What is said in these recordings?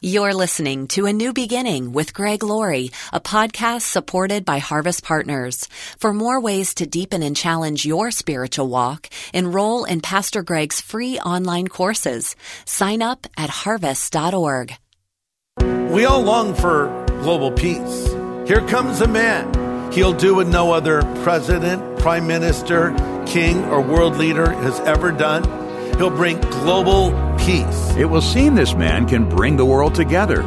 You're listening to A New Beginning with Greg Laurie, a podcast supported by Harvest Partners. For more ways to deepen and challenge your spiritual walk, enroll in Pastor Greg's free online courses. Sign up at harvest.org. We all long for global peace. Here comes a man. He'll do what no other president, prime minister, king, or world leader has ever done. He'll bring global peace. It will seem this man can bring the world together.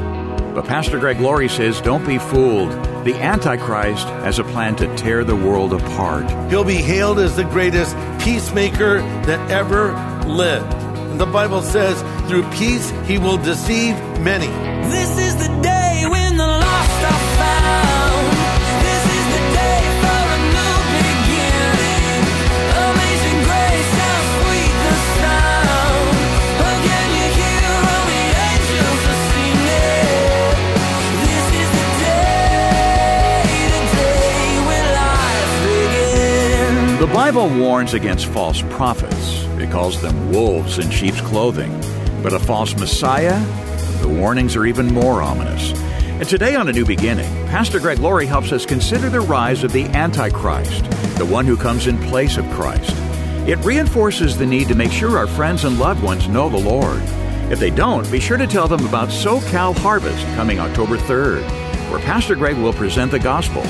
But Pastor Greg Laurie says don't be fooled. The Antichrist has a plan to tear the world apart. He'll be hailed as the greatest peacemaker that ever lived. And the Bible says, through peace he will deceive many. This is the day Bible warns against false prophets. It calls them wolves in sheep's clothing. But a false Messiah? The warnings are even more ominous. And today on A New Beginning, Pastor Greg Laurie helps us consider the rise of the Antichrist, the one who comes in place of Christ. It reinforces the need to make sure our friends and loved ones know the Lord. If they don't, be sure to tell them about SoCal Harvest coming October 3rd, where Pastor Greg will present the gospel.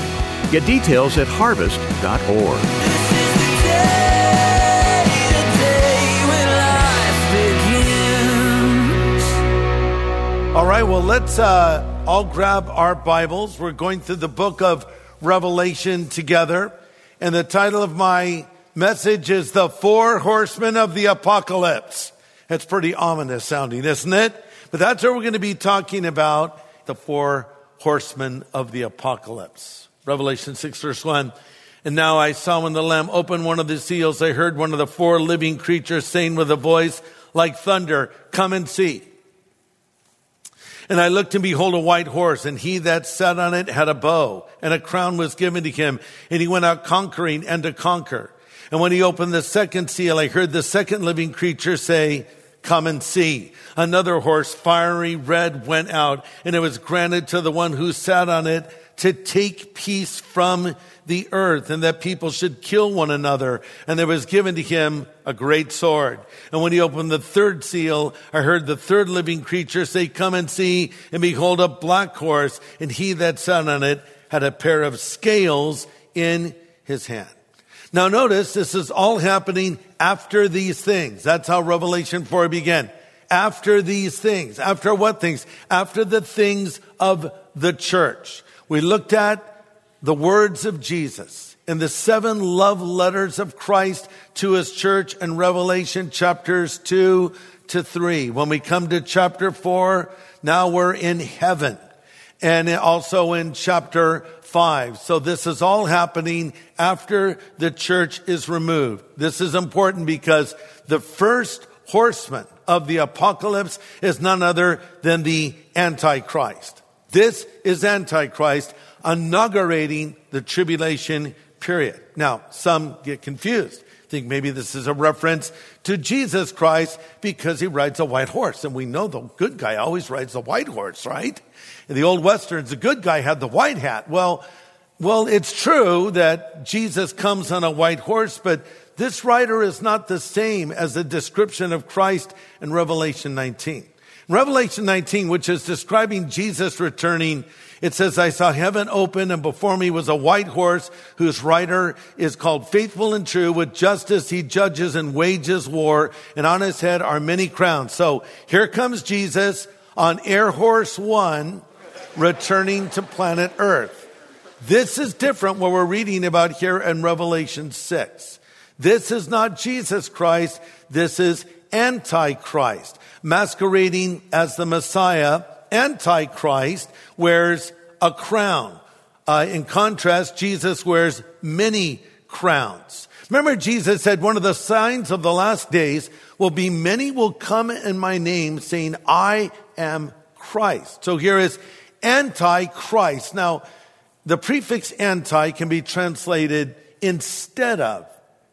Get details at harvest.org. All right, well, let's uh, all grab our Bibles. We're going through the book of Revelation together. And the title of my message is The Four Horsemen of the Apocalypse. That's pretty ominous sounding, isn't it? But that's what we're going to be talking about the four horsemen of the apocalypse. Revelation 6, verse 1. And now I saw when the Lamb opened one of the seals, I heard one of the four living creatures saying with a voice like thunder, Come and see. And I looked and behold a white horse, and he that sat on it had a bow, and a crown was given to him, and he went out conquering and to conquer. And when he opened the second seal, I heard the second living creature say, Come and see. Another horse, fiery red, went out, and it was granted to the one who sat on it to take peace from the earth, and that people should kill one another. And there was given to him a great sword. And when he opened the third seal, I heard the third living creature say, Come and see. And behold, a black horse, and he that sat on it had a pair of scales in his hand. Now notice this is all happening after these things. That's how Revelation 4 began. After these things. After what things? After the things of the church. We looked at the words of Jesus in the seven love letters of Christ to his church in Revelation chapters two to three. When we come to chapter four, now we're in heaven and also in chapter five. So this is all happening after the church is removed. This is important because the first horseman of the apocalypse is none other than the Antichrist. This is Antichrist inaugurating the tribulation period. Now, some get confused. Think maybe this is a reference to Jesus Christ because he rides a white horse. And we know the good guy always rides the white horse, right? In the old westerns, the good guy had the white hat. Well, well, it's true that Jesus comes on a white horse, but this rider is not the same as the description of Christ in Revelation 19. Revelation 19, which is describing Jesus returning, it says, I saw heaven open and before me was a white horse whose rider is called faithful and true. With justice he judges and wages war and on his head are many crowns. So here comes Jesus on air horse one returning to planet earth. This is different what we're reading about here in Revelation 6. This is not Jesus Christ. This is Antichrist masquerading as the Messiah. Antichrist wears a crown. Uh, in contrast, Jesus wears many crowns. Remember, Jesus said one of the signs of the last days will be many will come in my name saying, I am Christ. So here is Antichrist. Now, the prefix anti can be translated instead of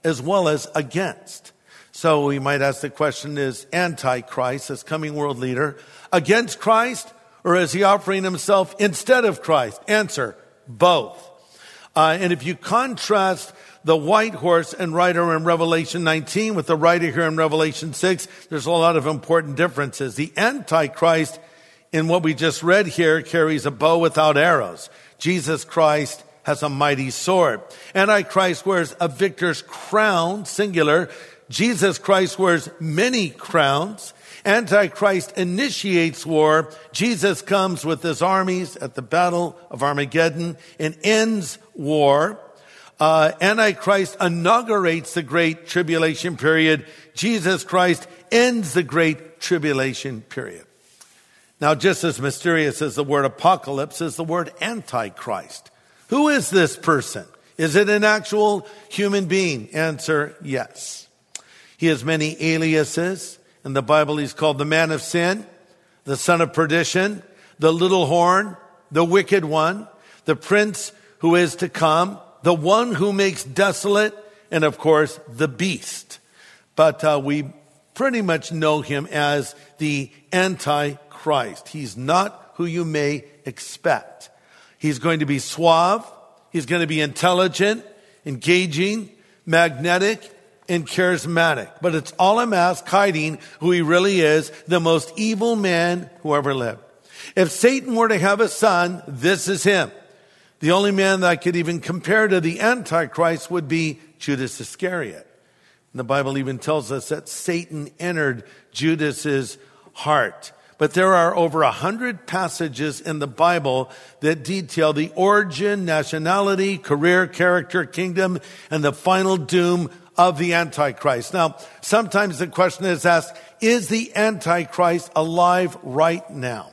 as well as against. So we might ask the question is Antichrist, as coming world leader, against Christ Or is he offering himself instead of Christ? Answer, both. Uh, and if you contrast the white horse and rider in Revelation 19 with the rider here in Revelation 6, there's a lot of important differences. The Antichrist in what we just read here carries a bow without arrows. Jesus Christ has a mighty sword. Antichrist wears a victor's crown, singular. Jesus Christ wears many crowns. Antichrist initiates war. Jesus comes with his armies at the battle of Armageddon and ends war. Uh, Antichrist inaugurates the great tribulation period. Jesus Christ ends the great tribulation period. Now, just as mysterious as the word apocalypse is the word antichrist. Who is this person? Is it an actual human being? Answer, yes. He has many aliases. In the Bible, he's called the man of sin, the son of perdition, the little horn, the wicked one, the prince who is to come, the one who makes desolate, and of course, the beast. But uh, we pretty much know him as the antichrist. He's not who you may expect. He's going to be suave. He's going to be intelligent, engaging, magnetic, and charismatic. But it's all a mask hiding who he really is, the most evil man who ever lived. If Satan were to have a son, this is him. The only man that I could even compare to the Antichrist would be Judas Iscariot. And the Bible even tells us that Satan entered Judas's heart. But there are over a hundred passages in the Bible that detail the origin, nationality, career, character, kingdom, and the final doom of the Antichrist. Now, sometimes the question is asked, is the Antichrist alive right now?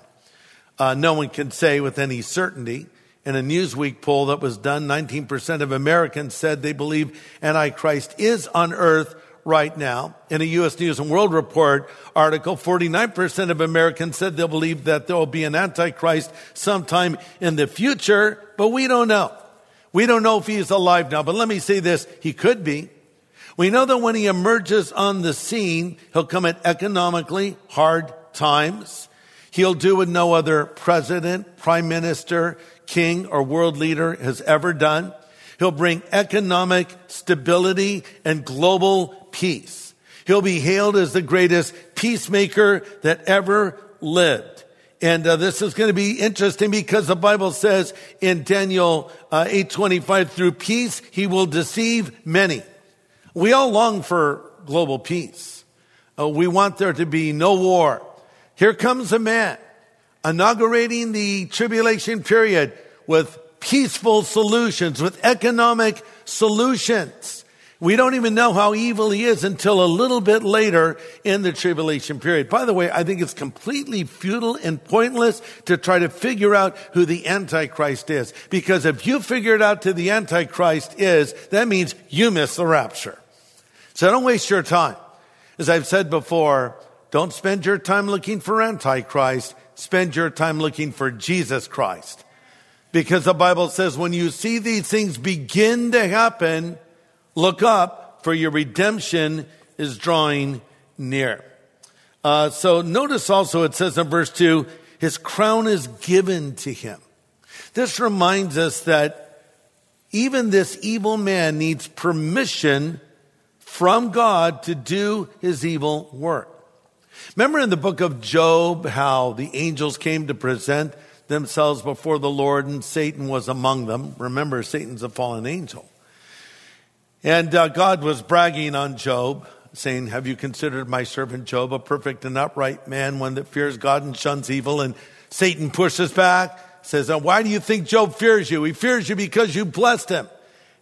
Uh, no one can say with any certainty. In a Newsweek poll that was done, 19% of Americans said they believe Antichrist is on earth right now. In a U.S. News and World Report article, 49% of Americans said they'll believe that there will be an Antichrist sometime in the future, but we don't know. We don't know if he's alive now, but let me say this. He could be. We know that when he emerges on the scene, he'll come at economically hard times. He'll do what no other president, prime minister, king, or world leader has ever done. He'll bring economic stability and global peace. He'll be hailed as the greatest peacemaker that ever lived. And uh, this is going to be interesting because the Bible says in Daniel uh, 8:25 through peace he will deceive many. We all long for global peace. Uh, we want there to be no war. Here comes a man inaugurating the tribulation period with peaceful solutions, with economic solutions. We don't even know how evil he is until a little bit later in the tribulation period. By the way, I think it's completely futile and pointless to try to figure out who the Antichrist is. Because if you figure it out who the Antichrist is, that means you miss the rapture. So don't waste your time. As I've said before, don't spend your time looking for Antichrist. Spend your time looking for Jesus Christ. Because the Bible says when you see these things begin to happen, look up for your redemption is drawing near. Uh, so notice also it says in verse 2, his crown is given to him. This reminds us that even this evil man needs permission from God to do his evil work. Remember in the book of Job how the angels came to present themselves before the Lord and Satan was among them. Remember, Satan's a fallen angel. And uh, God was bragging on Job, saying, Have you considered my servant Job a perfect and upright man, one that fears God and shuns evil? And Satan pushes back, says, Why do you think Job fears you? He fears you because you blessed him.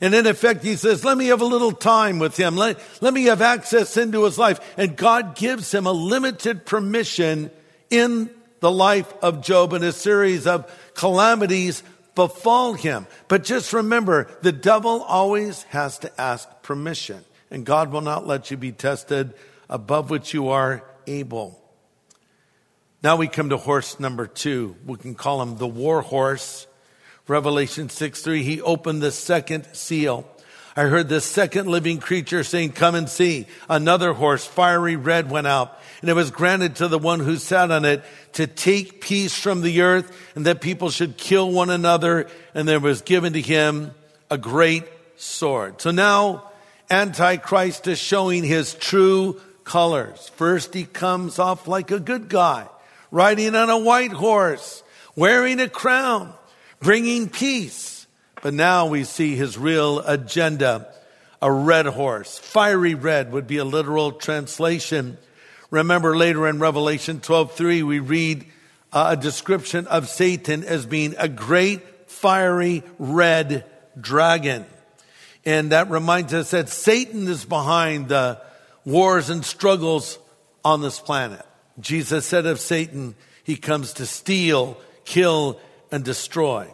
And in effect, he says, let me have a little time with him. Let, let me have access into his life. And God gives him a limited permission in the life of Job and a series of calamities befall him. But just remember, the devil always has to ask permission and God will not let you be tested above which you are able. Now we come to horse number two. We can call him the war horse. Revelation 6 3, he opened the second seal. I heard the second living creature saying, Come and see. Another horse, fiery red, went out and it was granted to the one who sat on it to take peace from the earth and that people should kill one another. And there was given to him a great sword. So now Antichrist is showing his true colors. First, he comes off like a good guy, riding on a white horse, wearing a crown, bringing peace. But now we see his real agenda a red horse. Fiery red would be a literal translation. Remember later in Revelation 12:3 we read uh, a description of Satan as being a great fiery red dragon. And that reminds us that Satan is behind the wars and struggles on this planet. Jesus said of Satan, he comes to steal, kill, and destroy.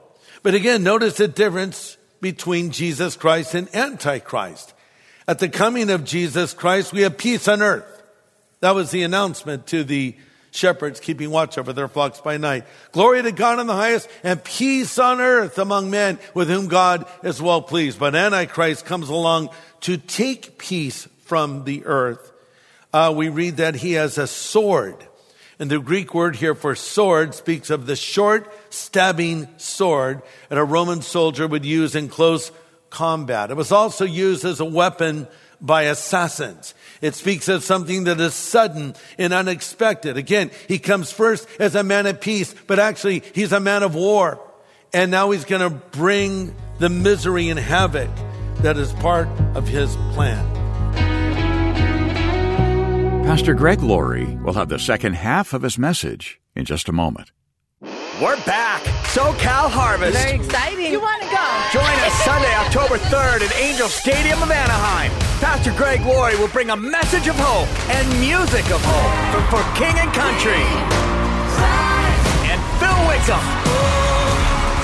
But again, notice the difference between Jesus Christ and Antichrist. At the coming of Jesus Christ, we have peace on earth. That was the announcement to the shepherds keeping watch over their flocks by night. Glory to God in the highest and peace on earth among men with whom God is well pleased. But Antichrist comes along to take peace from the earth. Uh, we read that he has a sword. And the Greek word here for sword speaks of the short stabbing sword that a Roman soldier would use in close combat. It was also used as a weapon by assassins. It speaks of something that is sudden and unexpected. Again, he comes first as a man of peace, but actually he's a man of war. And now he's going to bring the misery and havoc that is part of his plan. Pastor Greg Laurie will have the second half of his message in just a moment. We're back. SoCal Harvest. Very exciting. You want to go? Join us Sunday, October 3rd at Angel Stadium of Anaheim. Pastor Greg Laurie will bring a message of hope and music of hope for, for King and Country. And Phil Wickham.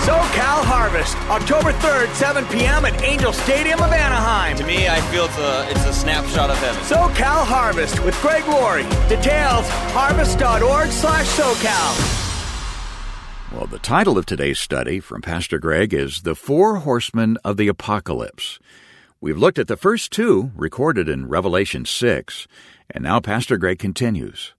SoCal Harvest, October 3rd, 7 p.m. at Angel Stadium of Anaheim. To me, I feel it's a, it's a snapshot of heaven. SoCal Harvest with Greg Laurie. Details, harvest.org slash SoCal. Well, the title of today's study from Pastor Greg is The Four Horsemen of the Apocalypse. We've looked at the first two recorded in Revelation 6, and now Pastor Greg continues.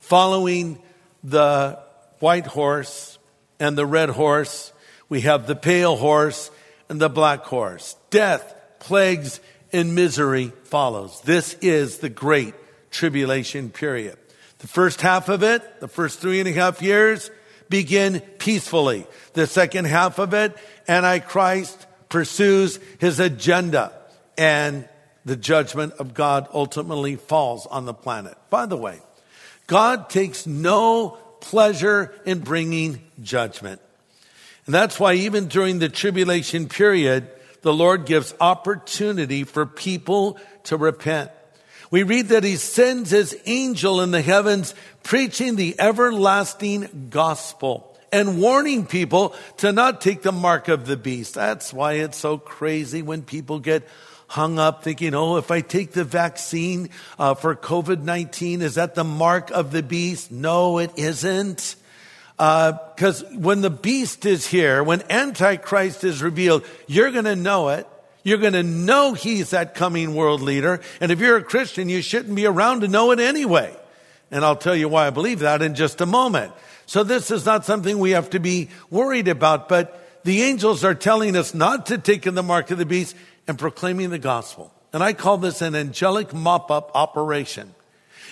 Following the white horse and the red horse, we have the pale horse and the black horse. Death, plagues, and misery follows. This is the great tribulation period. The first half of it, the first three and a half years, begin peacefully. The second half of it, Antichrist pursues his agenda and the judgment of God ultimately falls on the planet. By the way, God takes no pleasure in bringing judgment. And that's why even during the tribulation period, the Lord gives opportunity for people to repent. We read that he sends his angel in the heavens preaching the everlasting gospel and warning people to not take the mark of the beast. That's why it's so crazy when people get hung up thinking, oh, if I take the vaccine uh, for COVID-19, is that the mark of the beast? No, it isn't. Because uh, when the beast is here, when Antichrist is revealed, you're going to know it. You're going to know he's that coming world leader. And if you're a Christian, you shouldn't be around to know it anyway. And I'll tell you why I believe that in just a moment. So this is not something we have to be worried about, but the angels are telling us not to take in the mark of the beast and proclaiming the gospel. And I call this an angelic mop up operation.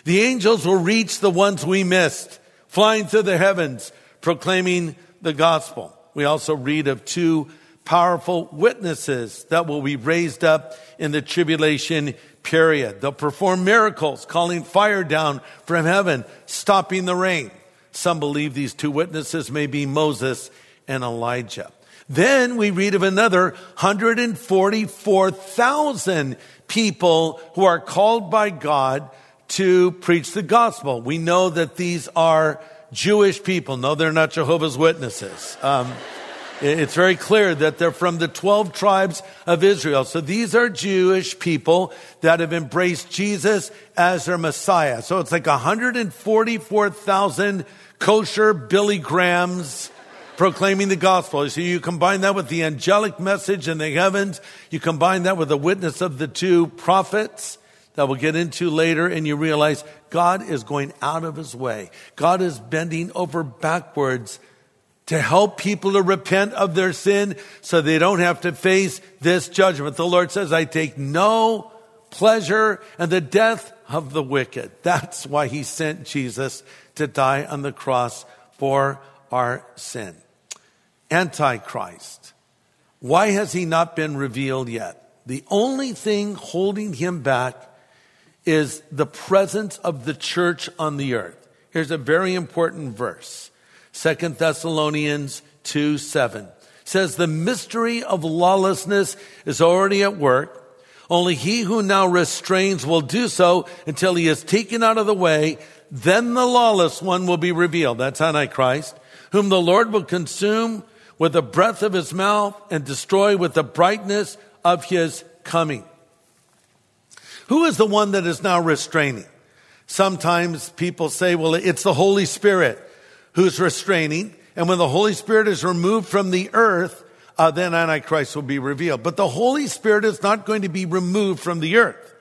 The angels will reach the ones we missed, flying through the heavens, proclaiming the gospel. We also read of two powerful witnesses that will be raised up in the tribulation period. They'll perform miracles, calling fire down from heaven, stopping the rain. Some believe these two witnesses may be Moses and Elijah. Then we read of another 144,000 people who are called by God to preach the gospel. We know that these are Jewish people. No, they're not Jehovah's Witnesses. Um, it's very clear that they're from the 12 tribes of Israel. So these are Jewish people that have embraced Jesus as their Messiah. So it's like 144,000 kosher Billy Grahams proclaiming the gospel. So you combine that with the angelic message in the heavens. You combine that with the witness of the two prophets. That we'll get into later, and you realize God is going out of his way. God is bending over backwards to help people to repent of their sin so they don't have to face this judgment. The Lord says, I take no pleasure in the death of the wicked. That's why he sent Jesus to die on the cross for our sin. Antichrist. Why has he not been revealed yet? The only thing holding him back is the presence of the church on the earth. Here's a very important verse. Second Thessalonians 2 7 says, The mystery of lawlessness is already at work. Only he who now restrains will do so until he is taken out of the way. Then the lawless one will be revealed. That's Antichrist, whom the Lord will consume with the breath of his mouth and destroy with the brightness of his coming. Who is the one that is now restraining? Sometimes people say, well, it's the Holy Spirit who's restraining. And when the Holy Spirit is removed from the earth, uh, then Antichrist will be revealed. But the Holy Spirit is not going to be removed from the earth.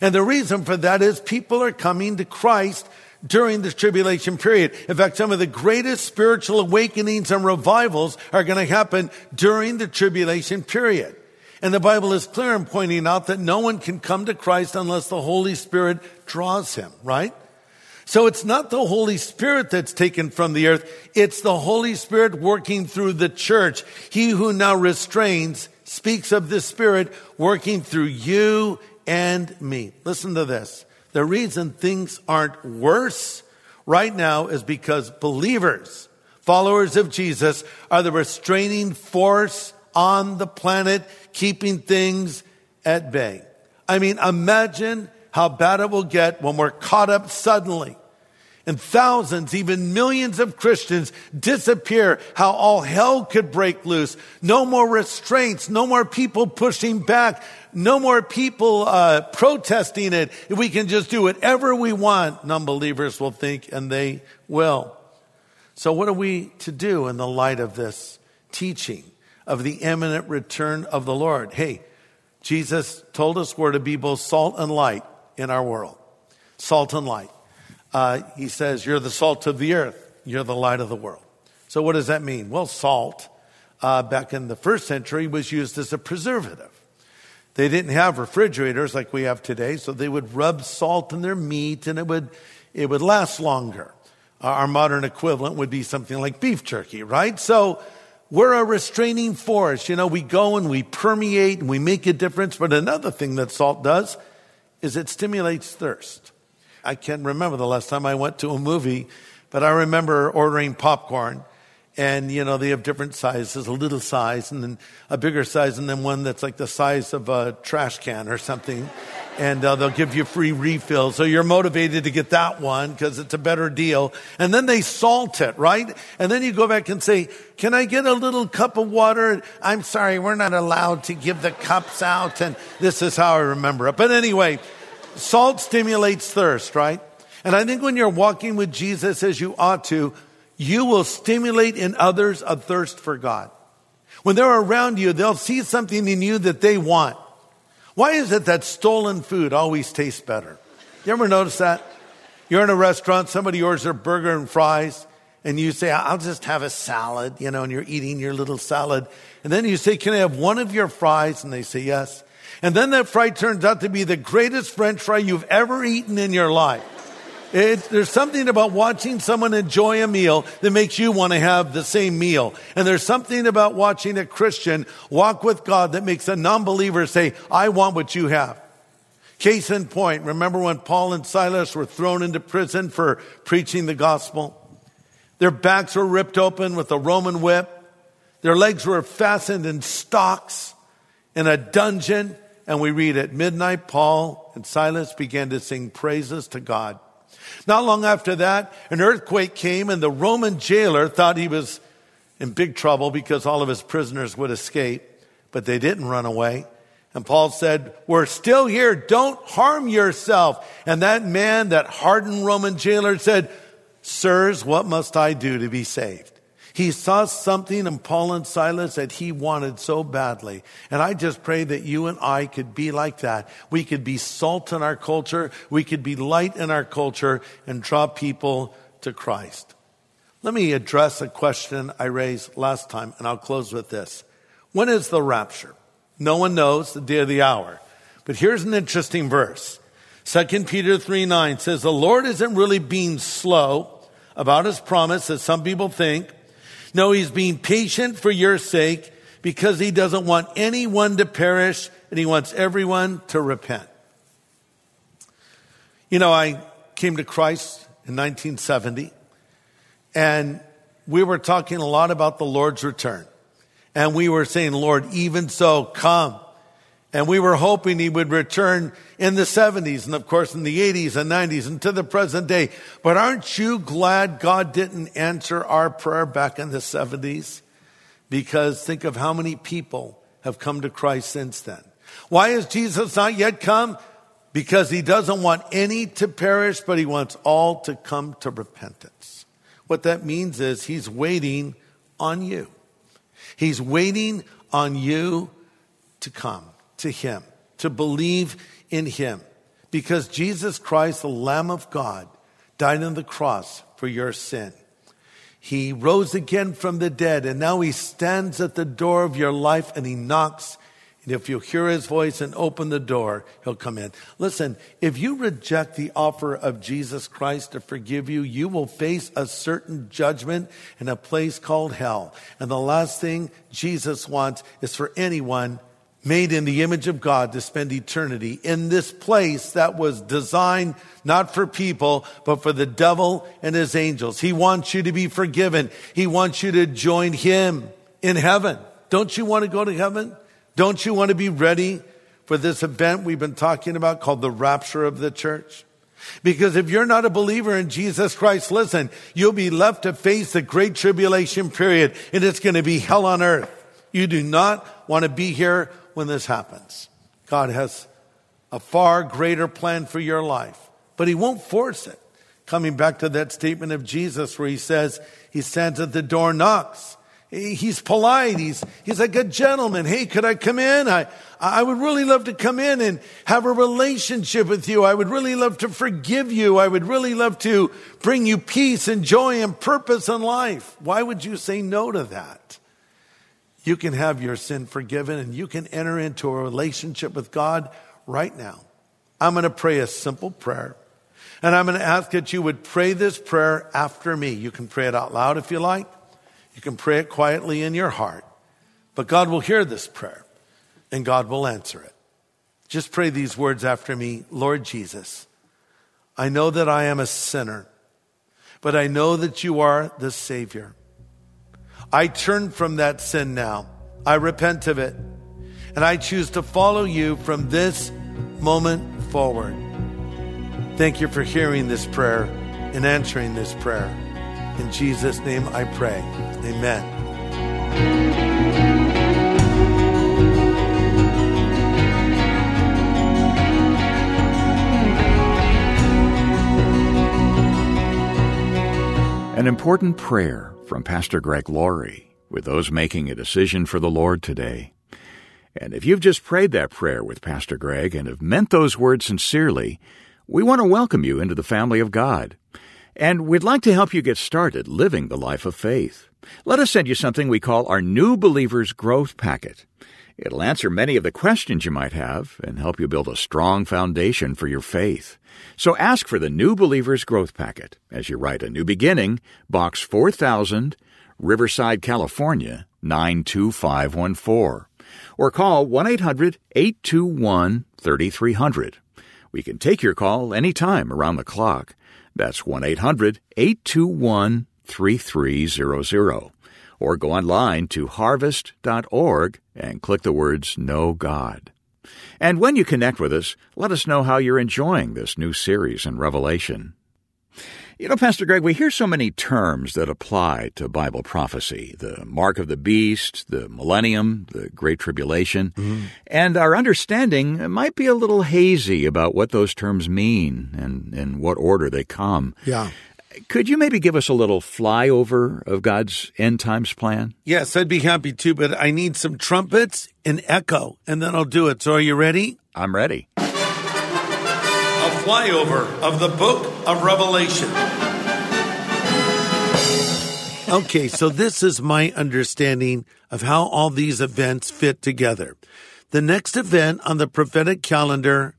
And the reason for that is people are coming to Christ during this tribulation period. In fact, some of the greatest spiritual awakenings and revivals are going to happen during the tribulation period. And the Bible is clear in pointing out that no one can come to Christ unless the Holy Spirit draws him, right? So it's not the Holy Spirit that's taken from the earth. It's the Holy Spirit working through the church. He who now restrains speaks of the Spirit working through you and me. Listen to this. The reason things aren't worse right now is because believers, followers of Jesus, are the restraining force on the planet, keeping things at bay. I mean, imagine how bad it will get when we're caught up suddenly and thousands, even millions of Christians disappear, how all hell could break loose. No more restraints, no more people pushing back, no more people uh, protesting it. If we can just do whatever we want, non-believers will think, and they will. So what are we to do in the light of this teaching of the imminent return of the Lord? Hey, Jesus told us we're to be both salt and light in our world. Salt and light uh, he says, You're the salt of the earth, you're the light of the world. So, what does that mean? Well, salt uh, back in the first century was used as a preservative. They didn't have refrigerators like we have today, so they would rub salt in their meat and it would, it would last longer. Our modern equivalent would be something like beef jerky, right? So, we're a restraining force. You know, we go and we permeate and we make a difference. But another thing that salt does is it stimulates thirst. I can't remember the last time I went to a movie, but I remember ordering popcorn. And, you know, they have different sizes, a little size and then a bigger size and then one that's like the size of a trash can or something. And uh, they'll give you free refills. So you're motivated to get that one because it's a better deal. And then they salt it, right? And then you go back and say, can I get a little cup of water? I'm sorry, we're not allowed to give the cups out. And this is how I remember it. But anyway, Salt stimulates thirst, right? And I think when you're walking with Jesus as you ought to, you will stimulate in others a thirst for God. When they're around you, they'll see something in you that they want. Why is it that stolen food always tastes better? You ever notice that? You're in a restaurant, somebody orders a burger and fries, and you say, I'll just have a salad, you know, and you're eating your little salad. And then you say, Can I have one of your fries? And they say, Yes. And then that fry turns out to be the greatest french fry you've ever eaten in your life. It, there's something about watching someone enjoy a meal that makes you want to have the same meal. And there's something about watching a Christian walk with God that makes a non-believer say, I want what you have. Case in point, remember when Paul and Silas were thrown into prison for preaching the gospel? Their backs were ripped open with a Roman whip. Their legs were fastened in stocks in a dungeon. And we read at midnight, Paul and Silas began to sing praises to God. Not long after that, an earthquake came and the Roman jailer thought he was in big trouble because all of his prisoners would escape, but they didn't run away. And Paul said, we're still here. Don't harm yourself. And that man, that hardened Roman jailer said, sirs, what must I do to be saved? He saw something in Paul and Silas that he wanted so badly. And I just pray that you and I could be like that. We could be salt in our culture. We could be light in our culture and draw people to Christ. Let me address a question I raised last time, and I'll close with this. When is the rapture? No one knows the day or the hour. But here's an interesting verse. 2 Peter 3 9 says, The Lord isn't really being slow about his promise, as some people think. No, he's being patient for your sake because he doesn't want anyone to perish and he wants everyone to repent. You know, I came to Christ in 1970 and we were talking a lot about the Lord's return. And we were saying, Lord, even so, come. And we were hoping he would return in the 70s and of course in the 80s and 90s and to the present day. But aren't you glad God didn't answer our prayer back in the 70s? Because think of how many people have come to Christ since then. Why has Jesus not yet come? Because he doesn't want any to perish, but he wants all to come to repentance. What that means is he's waiting on you. He's waiting on you to come to him, to believe in him. Because Jesus Christ, the Lamb of God, died on the cross for your sin. He rose again from the dead, and now he stands at the door of your life and he knocks. And if you hear his voice and open the door, he'll come in. Listen, if you reject the offer of Jesus Christ to forgive you, you will face a certain judgment in a place called hell. And the last thing Jesus wants is for anyone made in the image of God to spend eternity in this place that was designed not for people, but for the devil and his angels. He wants you to be forgiven. He wants you to join him in heaven. Don't you want to go to heaven? Don't you want to be ready for this event we've been talking about called the rapture of the church? Because if you're not a believer in Jesus Christ, listen, you'll be left to face the great tribulation period and it's going to be hell on earth. You do not want to be here when this happens. God has a far greater plan for your life, but He won't force it. Coming back to that statement of Jesus where He says, He stands at the door, knocks. He's polite. He's, he's like a gentleman. Hey, could I come in? I, I would really love to come in and have a relationship with you. I would really love to forgive you. I would really love to bring you peace and joy and purpose in life. Why would you say no to that? You can have your sin forgiven and you can enter into a relationship with God right now. I'm going to pray a simple prayer. And I'm going to ask that you would pray this prayer after me. You can pray it out loud if you like. You can pray it quietly in your heart. But God will hear this prayer and God will answer it. Just pray these words after me Lord Jesus, I know that I am a sinner, but I know that you are the Savior. I turn from that sin now. I repent of it. And I choose to follow you from this moment forward. Thank you for hearing this prayer and answering this prayer. In Jesus' name I pray. Amen. An important prayer from Pastor Greg Laurie with those making a decision for the Lord today. And if you've just prayed that prayer with Pastor Greg and have meant those words sincerely, we want to welcome you into the family of God. And we'd like to help you get started living the life of faith. Let us send you something we call our New Believers Growth Packet. It'll answer many of the questions you might have and help you build a strong foundation for your faith. So ask for the New Believers Growth Packet as you write a new beginning, Box 4000, Riverside, California 92514, or call 1 800 821 3300. We can take your call anytime around the clock. That's 1 800 821 3300 or go online to harvest.org and click the words Know God. And when you connect with us, let us know how you're enjoying this new series in Revelation. You know, Pastor Greg, we hear so many terms that apply to Bible prophecy the mark of the beast, the millennium, the great tribulation, mm-hmm. and our understanding might be a little hazy about what those terms mean and in what order they come. Yeah. Could you maybe give us a little flyover of God's end times plan? Yes, I'd be happy to, but I need some trumpets and echo, and then I'll do it. So are you ready? I'm ready. A flyover of the book of Revelation. Okay, so this is my understanding of how all these events fit together. The next event on the prophetic calendar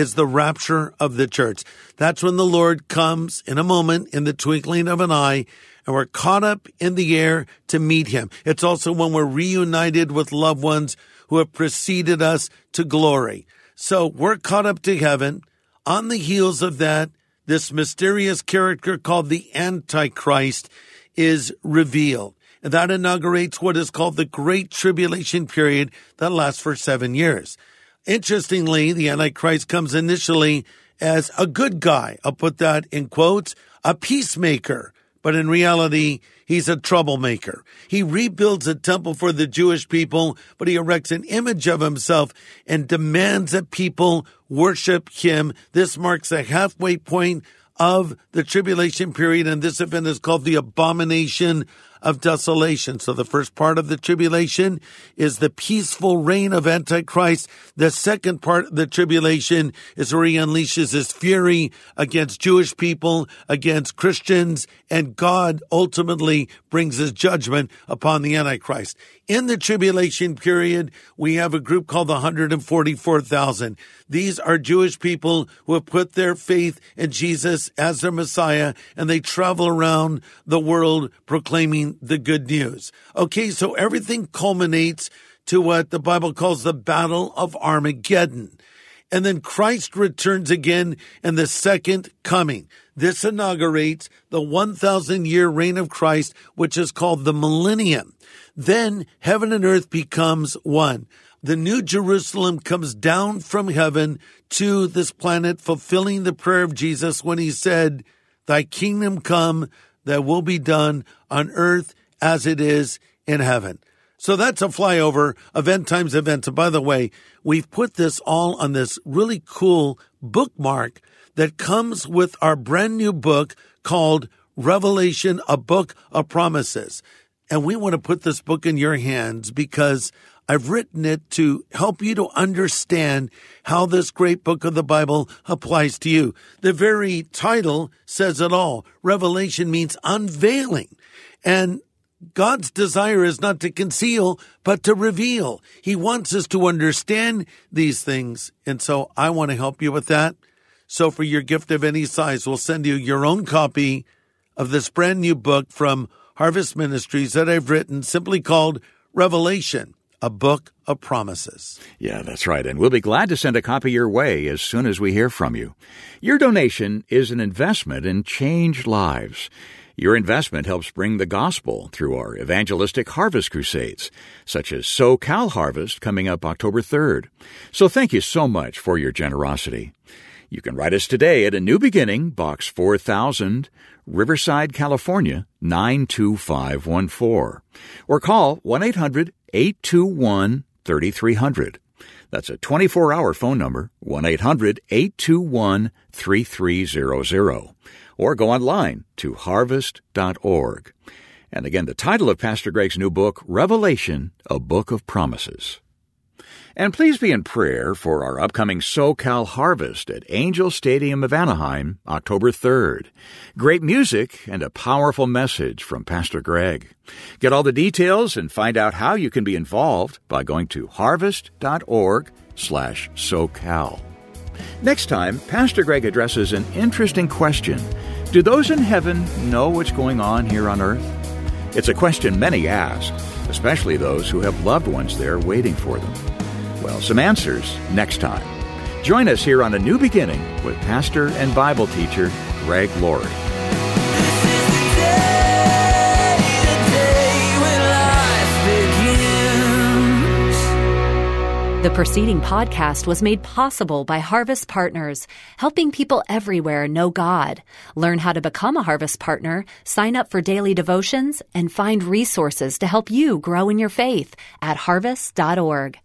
is the rapture of the church. That's when the Lord comes in a moment, in the twinkling of an eye, and we're caught up in the air to meet him. It's also when we're reunited with loved ones who have preceded us to glory. So we're caught up to heaven. On the heels of that, this mysterious character called the Antichrist is revealed. And that inaugurates what is called the Great Tribulation period that lasts for seven years. Interestingly, the Antichrist comes initially as a good guy. I'll put that in quotes, a peacemaker. But in reality, he's a troublemaker. He rebuilds a temple for the Jewish people, but he erects an image of himself and demands that people worship him. This marks a halfway point of the tribulation period, and this event is called the abomination of desolation. So the first part of the tribulation is the peaceful reign of Antichrist. The second part of the tribulation is where he unleashes his fury against Jewish people, against Christians, and God ultimately brings his judgment upon the Antichrist. In the tribulation period, we have a group called the 144,000. These are Jewish people who have put their faith in Jesus as their Messiah, and they travel around the world proclaiming the good news. Okay, so everything culminates to what the Bible calls the Battle of Armageddon. And then Christ returns again in the second coming. This inaugurates the 1,000 year reign of Christ, which is called the millennium. Then heaven and earth becomes one. The new Jerusalem comes down from heaven to this planet, fulfilling the prayer of Jesus when he said, Thy kingdom come, that will be done on earth as it is in heaven. So that's a flyover event times events. And by the way, we've put this all on this really cool bookmark that comes with our brand new book called Revelation, a book of promises. And we want to put this book in your hands because I've written it to help you to understand how this great book of the Bible applies to you. The very title says it all. Revelation means unveiling. And God's desire is not to conceal, but to reveal. He wants us to understand these things. And so I want to help you with that. So for your gift of any size, we'll send you your own copy of this brand new book from Harvest Ministries that I've written simply called Revelation, a book of promises. Yeah, that's right. And we'll be glad to send a copy your way as soon as we hear from you. Your donation is an investment in changed lives. Your investment helps bring the gospel through our evangelistic harvest crusades, such as SoCal Harvest coming up October 3rd. So thank you so much for your generosity. You can write us today at A New Beginning, Box 4000, Riverside, California 92514, or call 1 800 821 3300. That's a 24 hour phone number, 1 800 821 3300. Or go online to harvest.org. And again, the title of Pastor Greg's new book, Revelation, a Book of Promises. And please be in prayer for our upcoming SoCal Harvest at Angel Stadium of Anaheim, October 3rd. Great music and a powerful message from Pastor Greg. Get all the details and find out how you can be involved by going to harvest.org slash SoCal. Next time, Pastor Greg addresses an interesting question. Do those in heaven know what's going on here on earth? It's a question many ask, especially those who have loved ones there waiting for them. Well, some answers next time. Join us here on A New Beginning with pastor and Bible teacher Greg Laurie. The the day when life begins. The preceding podcast was made possible by Harvest Partners, helping people everywhere know God. Learn how to become a Harvest Partner, sign up for daily devotions, and find resources to help you grow in your faith at harvest.org.